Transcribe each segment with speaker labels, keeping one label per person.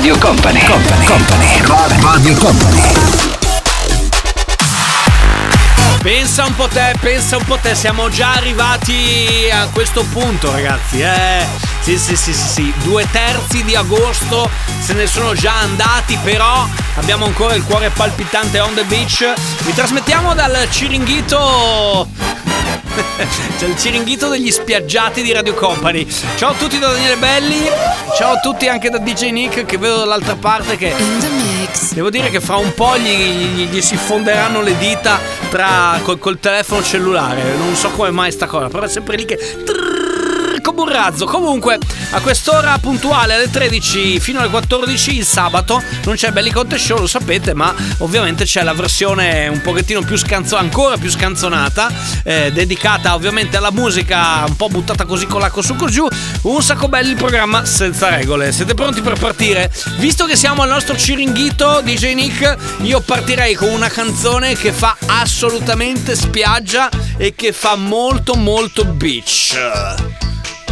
Speaker 1: Radio Company, Company, Company, Radio Company.
Speaker 2: Pensa un po' te, pensa un po' te, siamo già arrivati a questo punto ragazzi, eh. Sì, sì, sì, sì, sì, due terzi di agosto se ne sono già andati, però abbiamo ancora il cuore palpitante on the beach. Vi trasmettiamo dal Ciringhito c'è il ciringhito degli spiaggiati di Radio Company. Ciao a tutti da Daniele Belli, ciao a tutti anche da DJ Nick che vedo dall'altra parte che... Devo dire che fra un po' gli, gli- gli si fonderanno le dita tra, col, col telefono cellulare. Non so come mai sta cosa, però è sempre lì che... trrrr, Come un razzo. Comunque, a quest'ora puntuale alle 13 fino alle 14 il sabato non c'è Belli Conte Show, lo sapete, ma ovviamente c'è la versione un pochettino più scanzonata, ancora più scanzonata, eh, dedicata ovviamente alla musica un po' buttata così con l'acqua su giù. Un sacco belli il programma senza regole. Siete pronti per partire? Visto che siamo al nostro ciringhito DJ Nick, io partirei con una canzone che fa assolutamente spiaggia e che fa molto molto beach.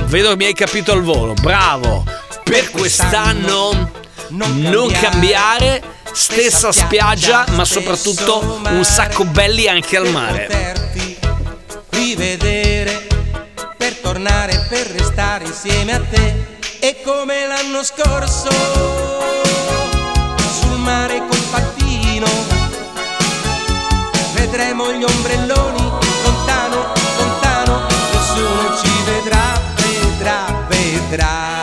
Speaker 2: Vedo che mi hai capito al volo, bravo. Per quest'anno non cambiare, stessa spiaggia, ma soprattutto un sacco belli anche al mare.
Speaker 3: rivedere per tornare per restare insieme a te. E come l'anno scorso sul mare col pattino vedremo gli ombrelloni entrar.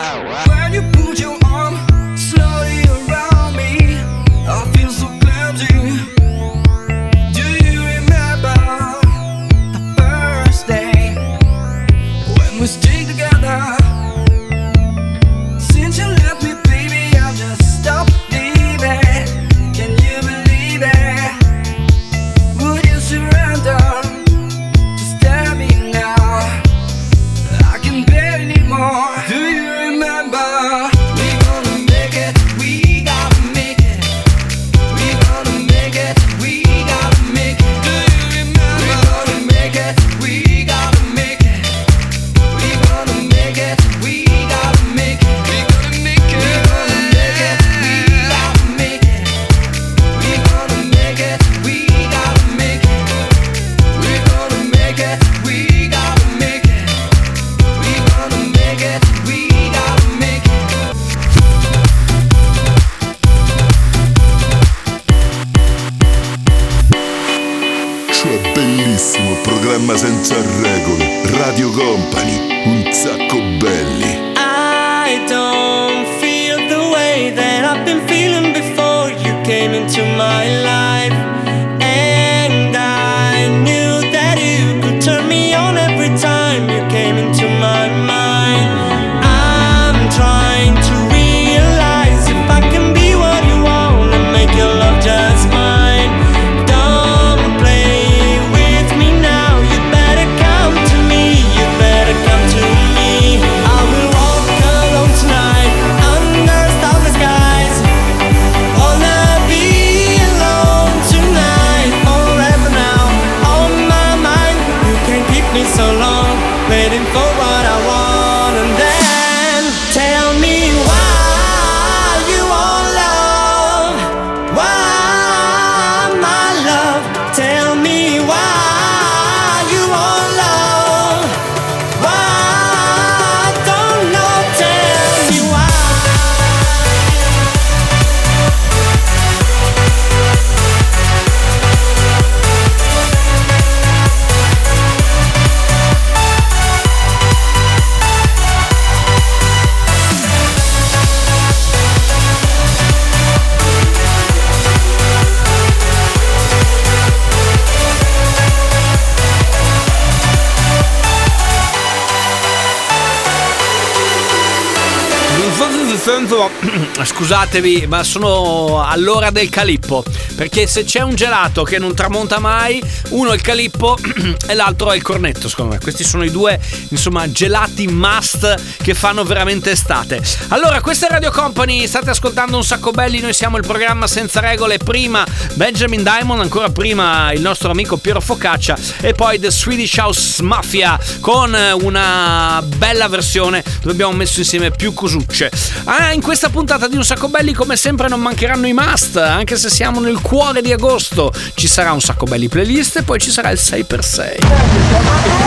Speaker 2: Senso, scusatevi, ma sono all'ora del calippo. Perché se c'è un gelato che non tramonta mai, uno è il calippo e l'altro è il cornetto, secondo me. Questi sono i due, insomma, gelati must che fanno veramente estate. Allora, questa è Radio Company, state ascoltando un sacco belli, noi siamo il programma senza regole. Prima Benjamin Diamond, ancora prima il nostro amico Piero Focaccia e poi The Swedish House Mafia con una bella versione dove abbiamo messo insieme più cosucce. Ah, in questa puntata di Un Sacco Belli, come sempre, non mancheranno i must, anche se siamo nel cuore di agosto. Ci sarà un sacco belli playlist e poi ci sarà il 6x6.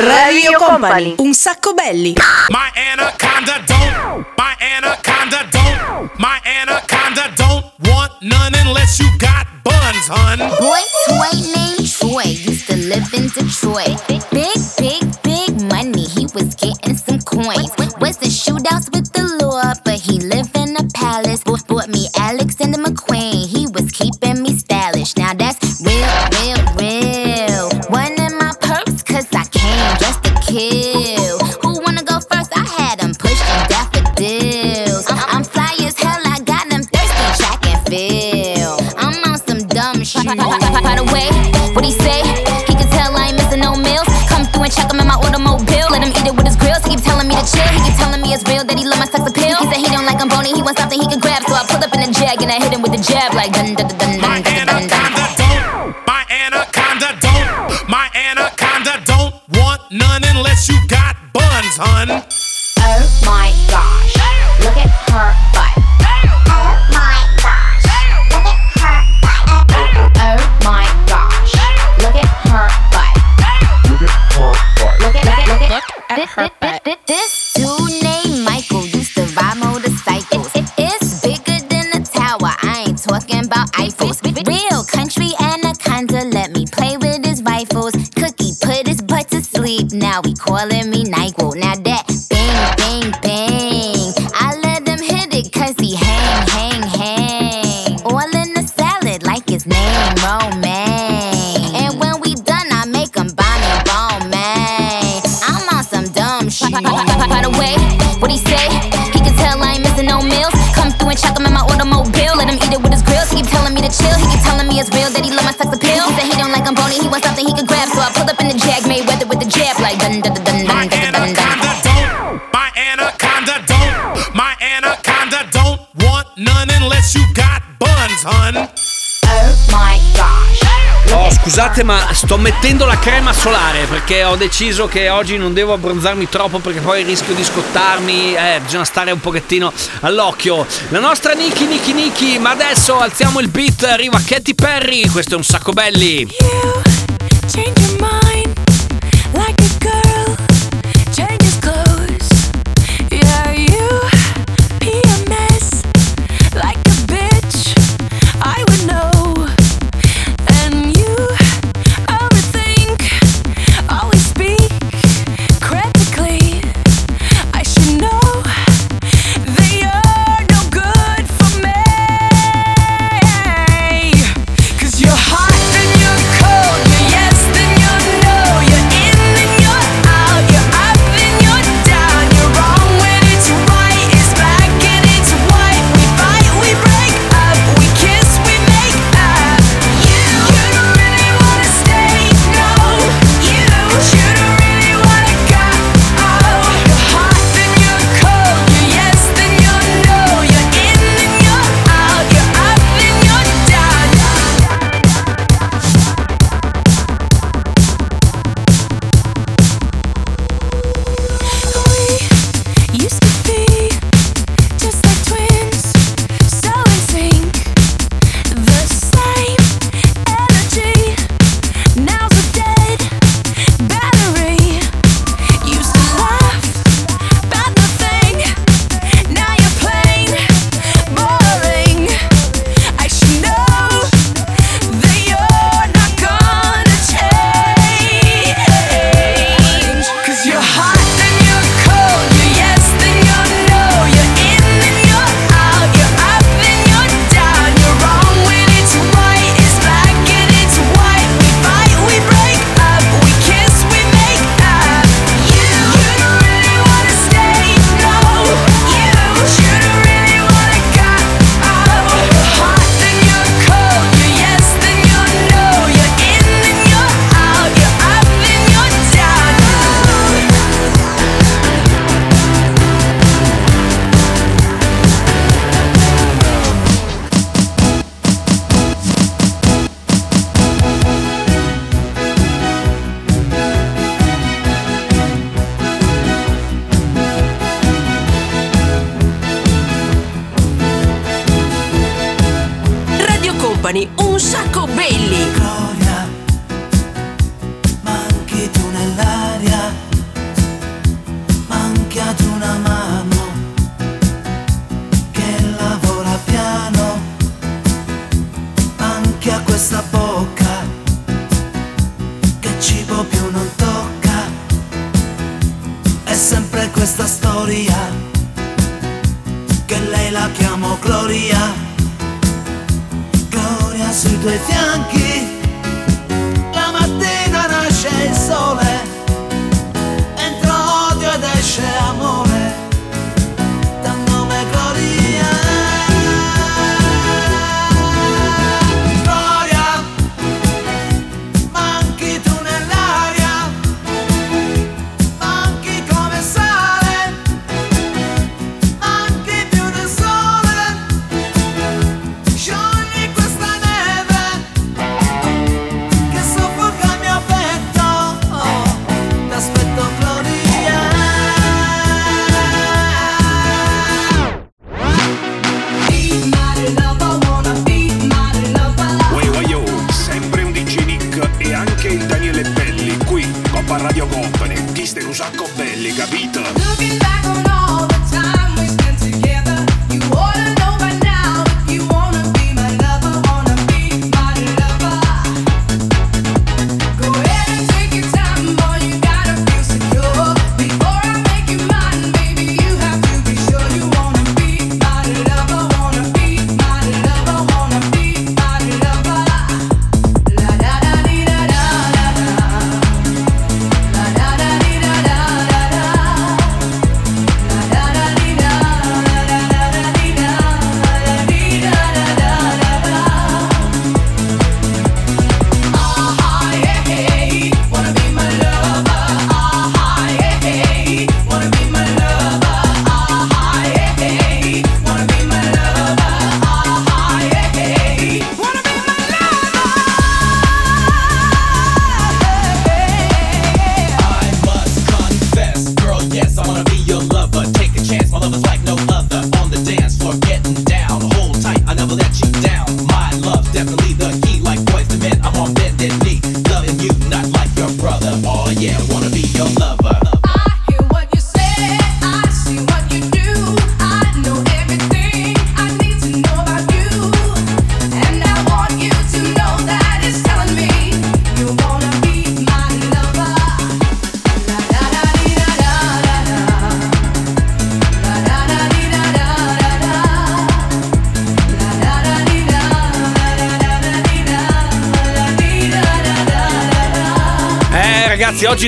Speaker 4: Radio Company. Un sacco belli.
Speaker 5: My anaconda hun.
Speaker 6: Boy toy named Troy used to live in Detroit. Jab like dun dun dun dun
Speaker 5: My
Speaker 6: dun
Speaker 5: don't, my anaconda don't, my anaconda don't want none unless you got buns, hun.
Speaker 6: Oh my gosh, look at her butt. Oh my gosh, look at her butt. Oh my gosh, look at her butt. Look at, look at, look at, look at her butt. we call it.
Speaker 2: Scusate, ma sto mettendo la crema solare perché ho deciso che oggi non devo abbronzarmi troppo perché poi rischio di scottarmi. Eh, bisogna stare un pochettino all'occhio. La nostra Niki, Niki, Niki. Ma adesso alziamo il beat. Arriva Katy Perry. Questo è un sacco belli.
Speaker 7: Change your mind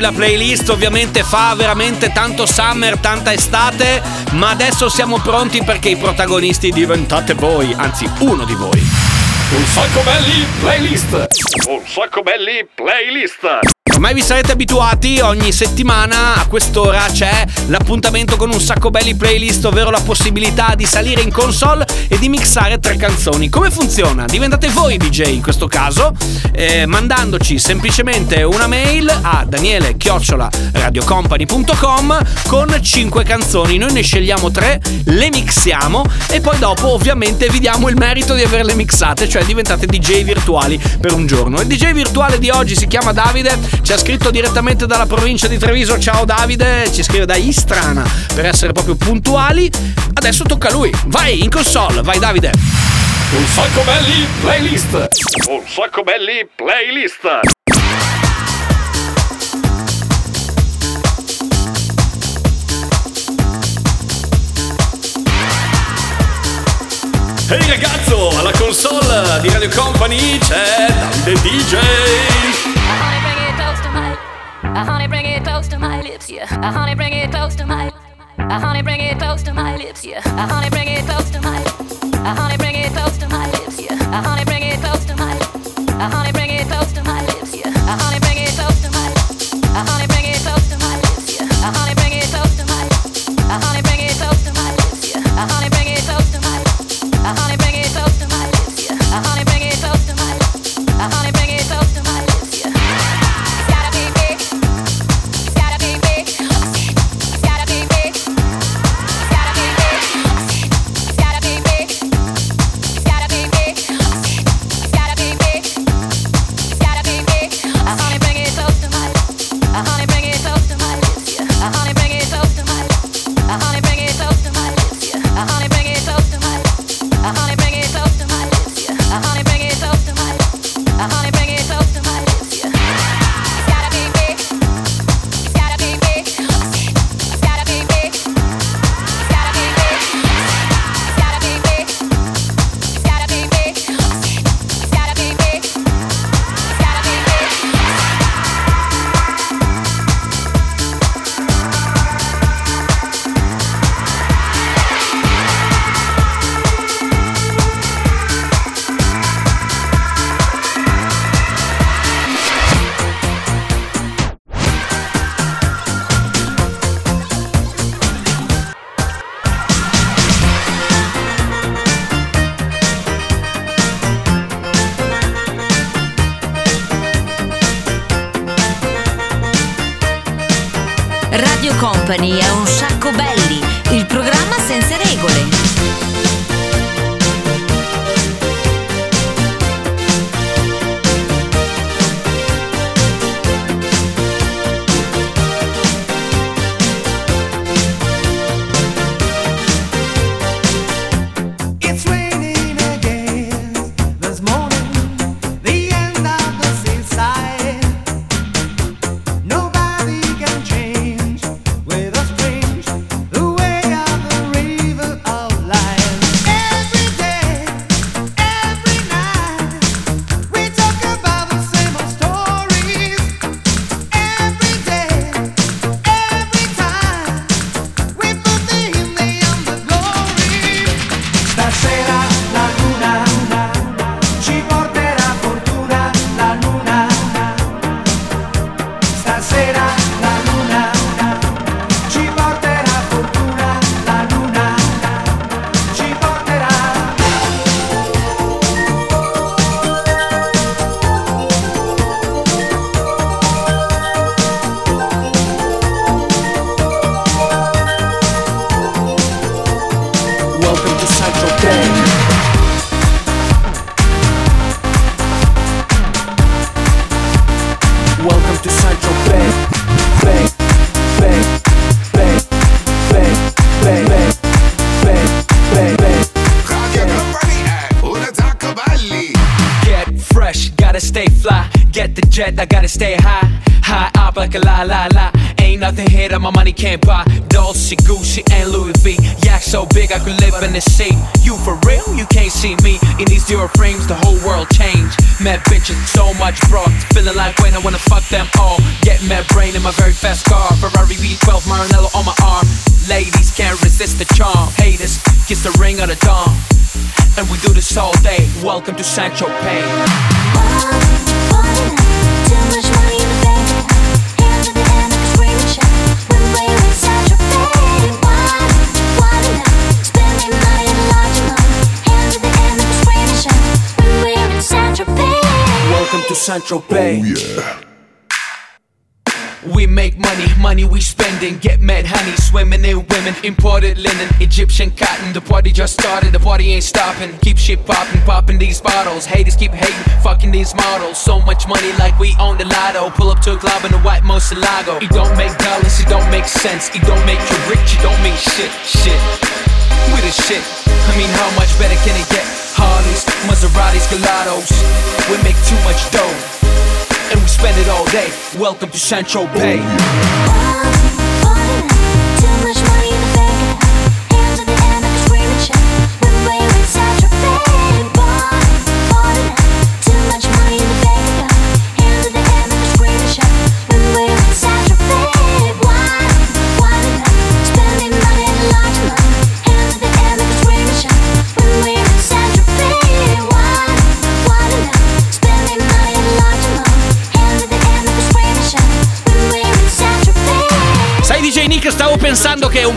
Speaker 8: la
Speaker 2: playlist ovviamente fa veramente tanto summer, tanta estate, ma adesso siamo pronti perché i protagonisti diventate voi, anzi uno di voi.
Speaker 9: Un sacco belli playlist! Un sacco belli playlist!
Speaker 2: Ormai vi sarete abituati, ogni settimana a quest'ora c'è l'appuntamento con un sacco belli playlist, ovvero la possibilità di salire in console e di mixare tre canzoni. Come funziona? Diventate voi DJ in questo caso, eh, mandandoci semplicemente una mail a daniele radiocompany.com con 5 canzoni. Noi ne scegliamo tre, le mixiamo e poi dopo ovviamente vi diamo il merito di averle mixate, cioè diventate DJ virtuali per un giorno. Il DJ virtuale di oggi si chiama Davide, ci ha scritto direttamente dalla provincia di Treviso. Ciao Davide, ci scrive da Istrana per essere proprio puntuali. Adesso tocca a lui. Vai in console, vai Davide.
Speaker 9: Un sacco belli playlist! Un sacco belli playlist!
Speaker 2: Ehi hey ragazzo, alla console di Radio Company c'è Davide DJ.
Speaker 7: Uh, honey, bring it close to my lips, yeah. Uh, honey, bring it close to my. Uh, honey, bring it close to my lips, yeah. Uh, honey, bring it close to my. Uh, honey, bring it close to my lips, yeah. Uh, honey, bring it close to my. Uh, honey, bring it close to my lips, yeah. Uh, honey, bring it close to my. Uh, honey, bring it close to my lips, yeah. Uh, honey, bring it close to my. Uh, honey, bring it close to my lips, yeah. Uh, honey, bring it close to my. Uh, honey, bring it close to my lips, yeah. Uh, honey, bring it close to my. Uh, honey,
Speaker 10: zero frames. The whole world changed. Mad bitches, so much broad. Feeling like when I wanna fuck them all. Get mad brain in my very fast car. Ferrari V12 Maranello on my arm. Ladies can't resist the charm. Haters, kiss the ring of the dawn. And we do this all day. Welcome to Sancho Pay.
Speaker 11: To Central oh, Bay.
Speaker 10: We make money, money we spending. Get mad honey, swimming in women. Imported linen, Egyptian cotton. The party just started, the party ain't stopping. Keep shit popping, popping these bottles. Haters keep hating, fucking these models. So much money like we own the lotto. Pull up to a club in a white Moselago. It don't make dollars, it don't make sense. It don't make you rich, it don't mean shit, shit. We the shit. I mean, how much better can it get? Harleys, Maseratis, Gelatos. We make too much dough and we spend it all day. Welcome to Central Bay.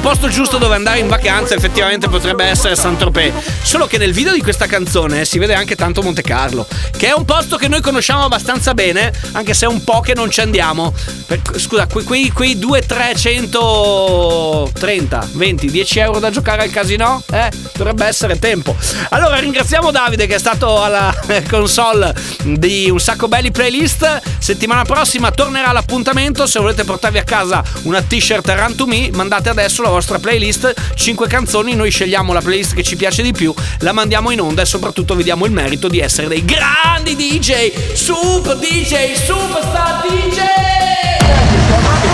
Speaker 2: Posto giusto dove andare in vacanza effettivamente potrebbe essere Saint-Tropez. Solo che nel video di questa canzone si vede anche tanto Monte Carlo, che è un posto che noi conosciamo abbastanza bene, anche se è un po' che non ci andiamo. Per- scusa, quei, quei, quei 2, 3, 130, 20, 10 euro da giocare al casino? Eh, dovrebbe essere tempo. Allora ringraziamo Davide che è stato alla console di Un Sacco Belli Playlist. Settimana prossima tornerà l'appuntamento. Se volete portarvi a casa una t-shirt Run to Me, mandate adesso la vostra playlist. 5 canzoni, noi scegliamo la playlist che ci piace di più, la mandiamo in onda e soprattutto vi diamo il merito di essere dei grandi DJ, super DJ, superstar DJ!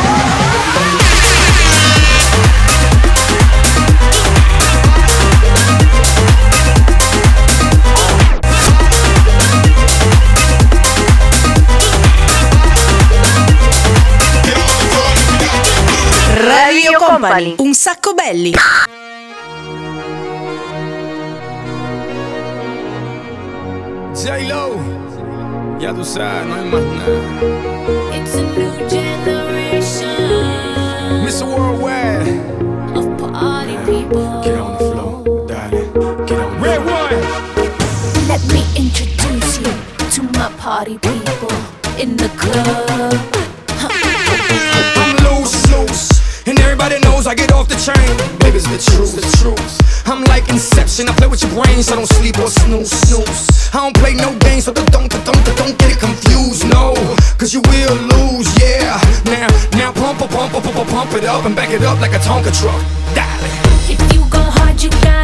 Speaker 4: Company, un sacco belli.
Speaker 12: J-Lo, ya tú sabes, no hay más nada.
Speaker 7: It's a new generation
Speaker 12: Mr. Worldwide,
Speaker 7: of party people.
Speaker 12: get on the floor, darling. Get on Red one.
Speaker 7: Let me introduce you to my party people in the club.
Speaker 12: I play with your brain, so don't sleep or snooze, snooze. I don't play no games, so don't, don't, don't, don't get it confused, no. Cause you will lose, yeah. Now, now pump, pump, pump, pump, pump, it up and back it up like a Tonka truck. Darling.
Speaker 7: If you go hard, you gotta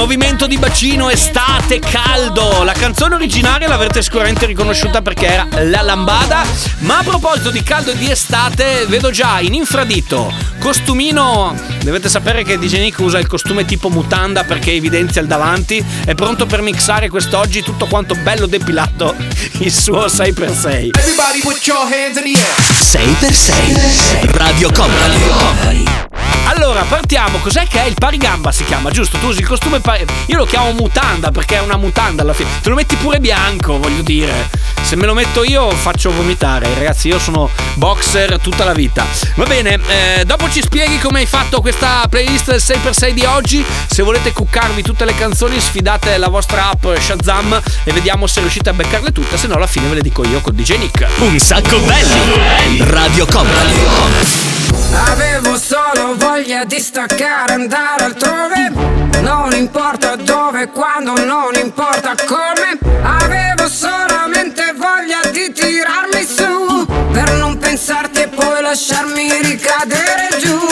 Speaker 2: movimento di bacino, estate, caldo. La canzone originaria l'avrete sicuramente riconosciuta perché era La Lambada. Ma a proposito di caldo e di estate, vedo già in infradito, costumino. Dovete sapere che DJ Nick usa il costume tipo mutanda perché evidenzia il davanti. È pronto per mixare quest'oggi tutto quanto bello depilato. Il suo 6x6.
Speaker 12: Everybody put your hands in the air.
Speaker 1: 6x6 Radio Company.
Speaker 2: Allora, partiamo. Cos'è che è il parigamba? Si chiama, giusto? Tu usi il costume pari... Io lo chiamo mutanda perché è una mutanda alla fine. Te lo metti pure bianco, voglio dire. Se me lo metto io faccio vomitare. Ragazzi, io sono boxer tutta la vita. Va bene, eh, dopo ci spieghi come hai fatto questa playlist del 6x6 di oggi. Se volete cuccarvi tutte le canzoni, sfidate la vostra app Shazam e vediamo se riuscite a beccarle tutte. Se no, alla fine ve le dico io con DJ Nick.
Speaker 1: Un sacco belli. Radio Company.
Speaker 13: Avevo solo voglia di staccare, andare altrove. Non importa dove, quando, non importa come. Avevo solamente voglia di tirarmi su. Per non pensarti e poi lasciarmi ricadere giù.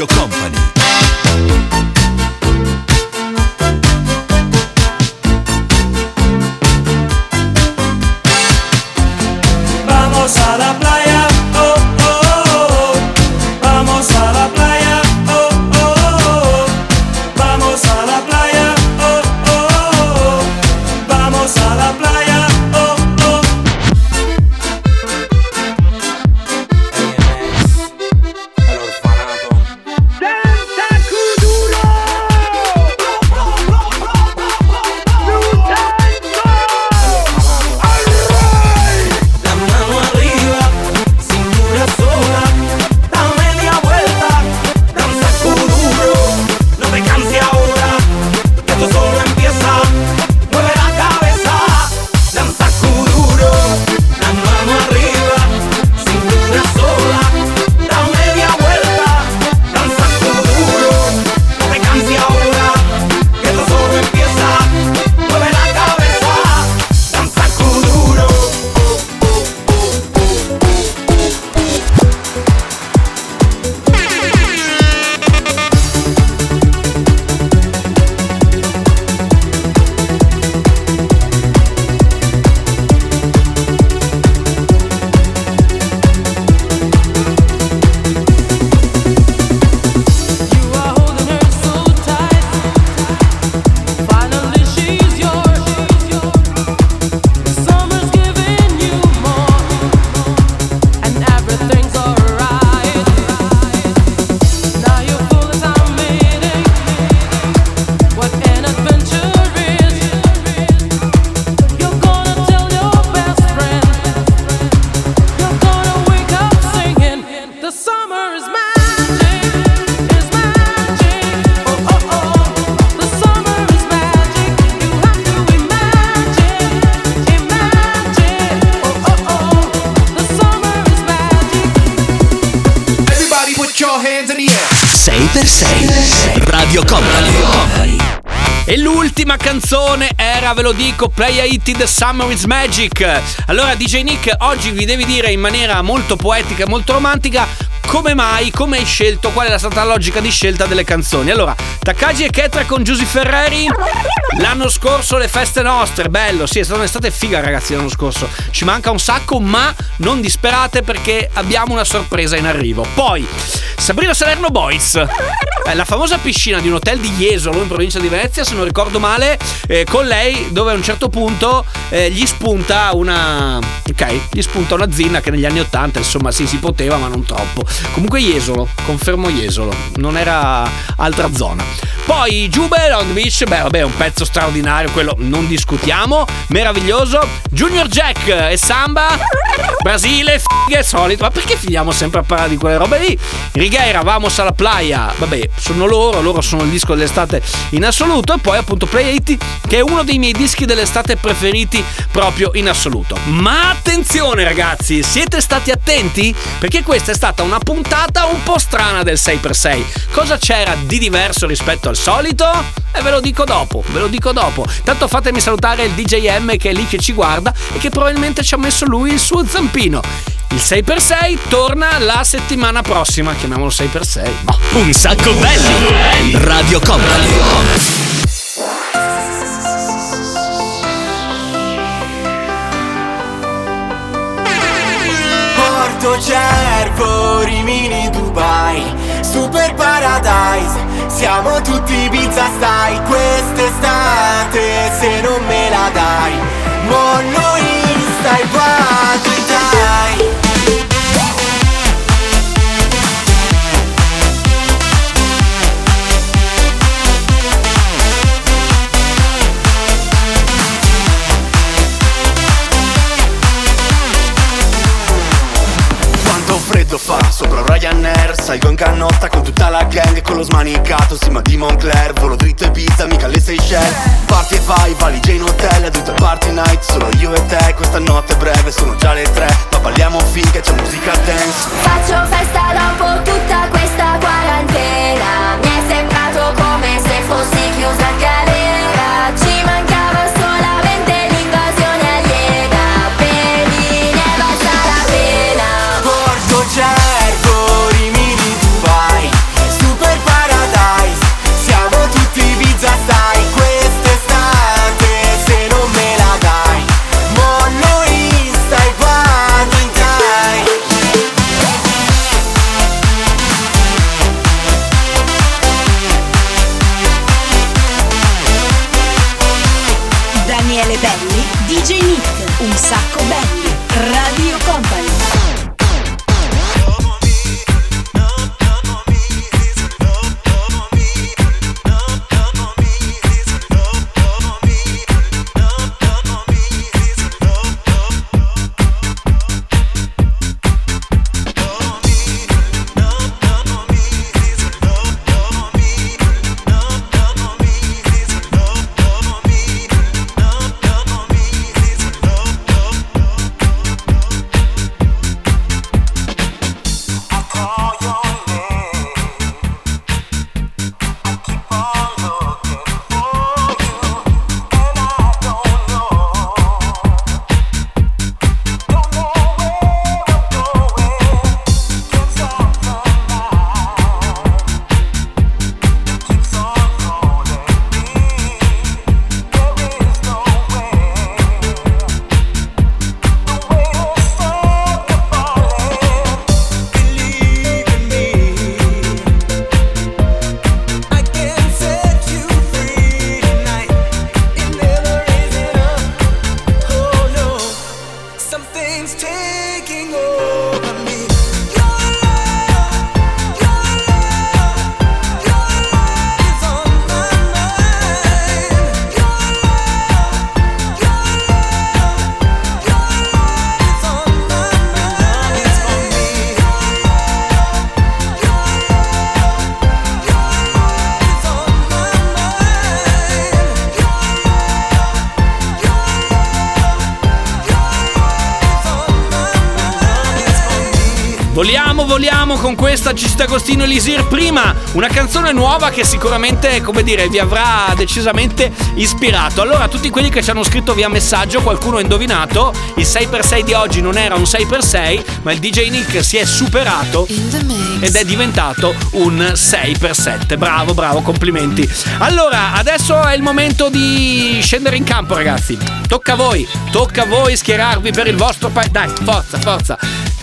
Speaker 1: Radio Company.
Speaker 2: Canzone era, ve lo dico, Play It The Summer is Magic. Allora, DJ Nick, oggi vi devi dire in maniera molto poetica e molto romantica come mai, come hai scelto, qual è stata la logica di scelta delle canzoni. Allora, Takagi e Ketra con Giusy Ferreri. L'anno scorso le feste nostre, bello, sì, è stata un'estate figa ragazzi l'anno scorso. Ci manca un sacco, ma non disperate perché abbiamo una sorpresa in arrivo. Poi, Sabrina Salerno Boys. Eh, la famosa piscina di un hotel di Jesolo in provincia di Venezia, se non ricordo male, eh, con lei dove a un certo punto eh, gli spunta una... Ok, gli spunta una zinna che negli anni 80, insomma, sì, si poteva, ma non troppo. Comunque Jesolo, confermo Jesolo, non era altra zona. Poi Jubel on the Beach, beh vabbè, un pezzo straordinario, quello non discutiamo, meraviglioso. Junior Jack e Samba. Brasile, fighe, solito. Ma perché finiamo sempre a parlare di quelle robe lì? Righeira, vamos alla playa. Vabbè, sono loro, loro sono il disco dell'estate in assoluto. E poi appunto Play 80, che è uno dei miei dischi dell'estate preferiti proprio in assoluto. Ma attenzione ragazzi, siete stati attenti? Perché questa è stata una puntata un po' strana del 6x6. Cosa c'era di diverso rispetto al solito? E ve lo dico dopo, ve lo dico dopo. Tanto fatemi salutare il DJM che è lì che ci guarda e che probabilmente ci ha messo lui il suo zampino. Il 6x6 torna la settimana prossima, chiamiamolo 6x6. Boh.
Speaker 1: Un sacco belli. Radio Company.
Speaker 14: Porto Cervo, Rimini, Dubai Super Paradise Siamo tutti Ibiza stai Quest'estate se non me la dai Mollo
Speaker 15: Canotta con tutta la gang con lo smanicato Sì ma di Moncler
Speaker 2: Voliamo, voliamo con questa Gista Agostino Elisir prima, una canzone nuova che sicuramente, come dire, vi avrà decisamente ispirato. Allora, tutti quelli che ci hanno scritto via messaggio, qualcuno ha indovinato, il 6x6 di oggi non era un 6x6, ma il DJ Nick si è superato ed è diventato un 6x7. Bravo, bravo, complimenti. Allora, adesso è il momento di scendere in campo, ragazzi. Tocca a voi, tocca a voi schierarvi per il vostro paese. Dai, forza, forza.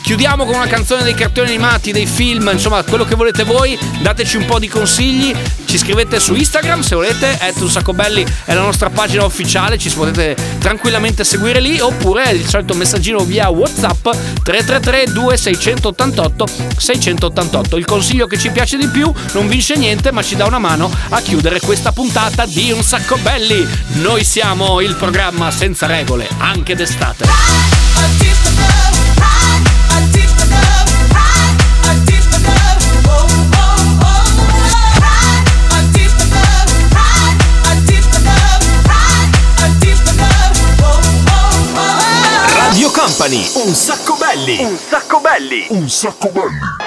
Speaker 2: Chiudiamo con una canzone dei cartoni animati, dei film, insomma, quello che volete voi. Dateci un po' di consigli. Ci scrivete su Instagram se volete. At un sacco belli è la nostra pagina ufficiale. Ci potete tranquillamente seguire lì. Oppure il solito messaggino via WhatsApp 333 2688 688. Il consiglio che ci piace di più non vince niente, ma ci dà una mano a chiudere questa puntata di Un sacco belli. Noi siamo il programma senza regole, anche d'estate.
Speaker 1: Company, un sacco belli. Un
Speaker 9: sacco belli.
Speaker 16: Un sacco belli.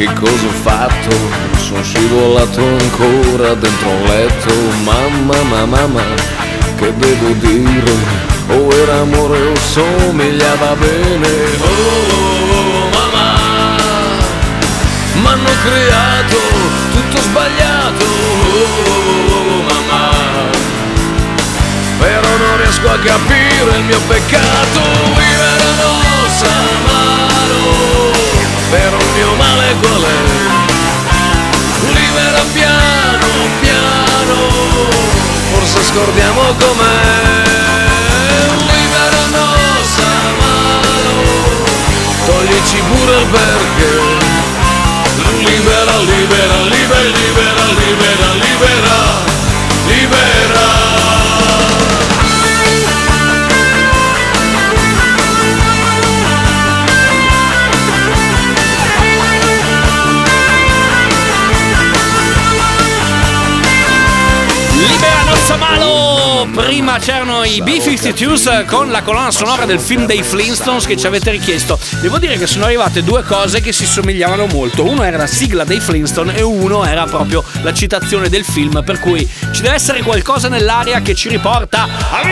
Speaker 17: Che cosa ho fatto? Sono scivolato ancora dentro un letto Mamma mamma mamma, che devo dire? O era amore o somigliava bene Oh mamma, m'hanno creato tutto sbagliato Oh mamma, però non riesco a capire il mio peccato è? Libera piano piano. Forse scordiamo com'è. Libera non sa malo Toglici pure il perché libera, libera, libera, libera, libera Libera Libera
Speaker 2: Prima c'erano i B-52s con la colonna sonora del film dei Flintstones che ci avete richiesto. Devo dire che sono arrivate due cose che si somigliavano molto. Uno era la sigla dei Flintstone e uno era proprio la citazione del film. Per cui ci deve essere qualcosa nell'aria che ci riporta a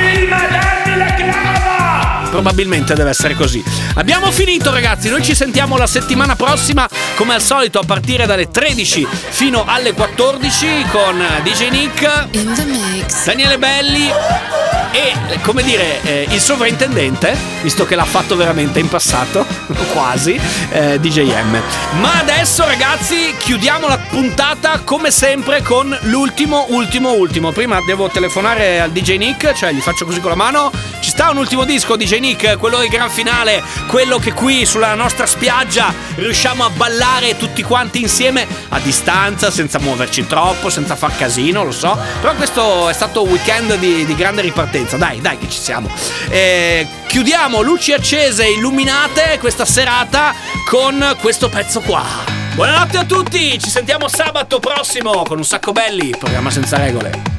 Speaker 2: Probabilmente deve essere così. Abbiamo finito ragazzi, noi ci sentiamo la settimana prossima come al solito a partire dalle 13 fino alle 14 con DJ Nick, Daniele Belli keep e come dire eh, il sovrintendente, visto che l'ha fatto veramente in passato, quasi, eh, DJ M. Ma adesso ragazzi chiudiamo la puntata come sempre con l'ultimo, ultimo, ultimo. Prima devo telefonare al DJ Nick, cioè gli faccio così con la mano. Ci sta un ultimo disco DJ Nick, quello del gran finale, quello che qui sulla nostra spiaggia riusciamo a ballare tutti quanti insieme a distanza, senza muoverci troppo, senza far casino, lo so. Però questo è stato un weekend di, di grande ripartenza. Partenza. Dai, dai, che ci siamo. Eh, chiudiamo luci accese e illuminate questa serata con questo pezzo qua. Buonanotte a tutti, ci sentiamo sabato prossimo con un sacco belli, programma senza regole.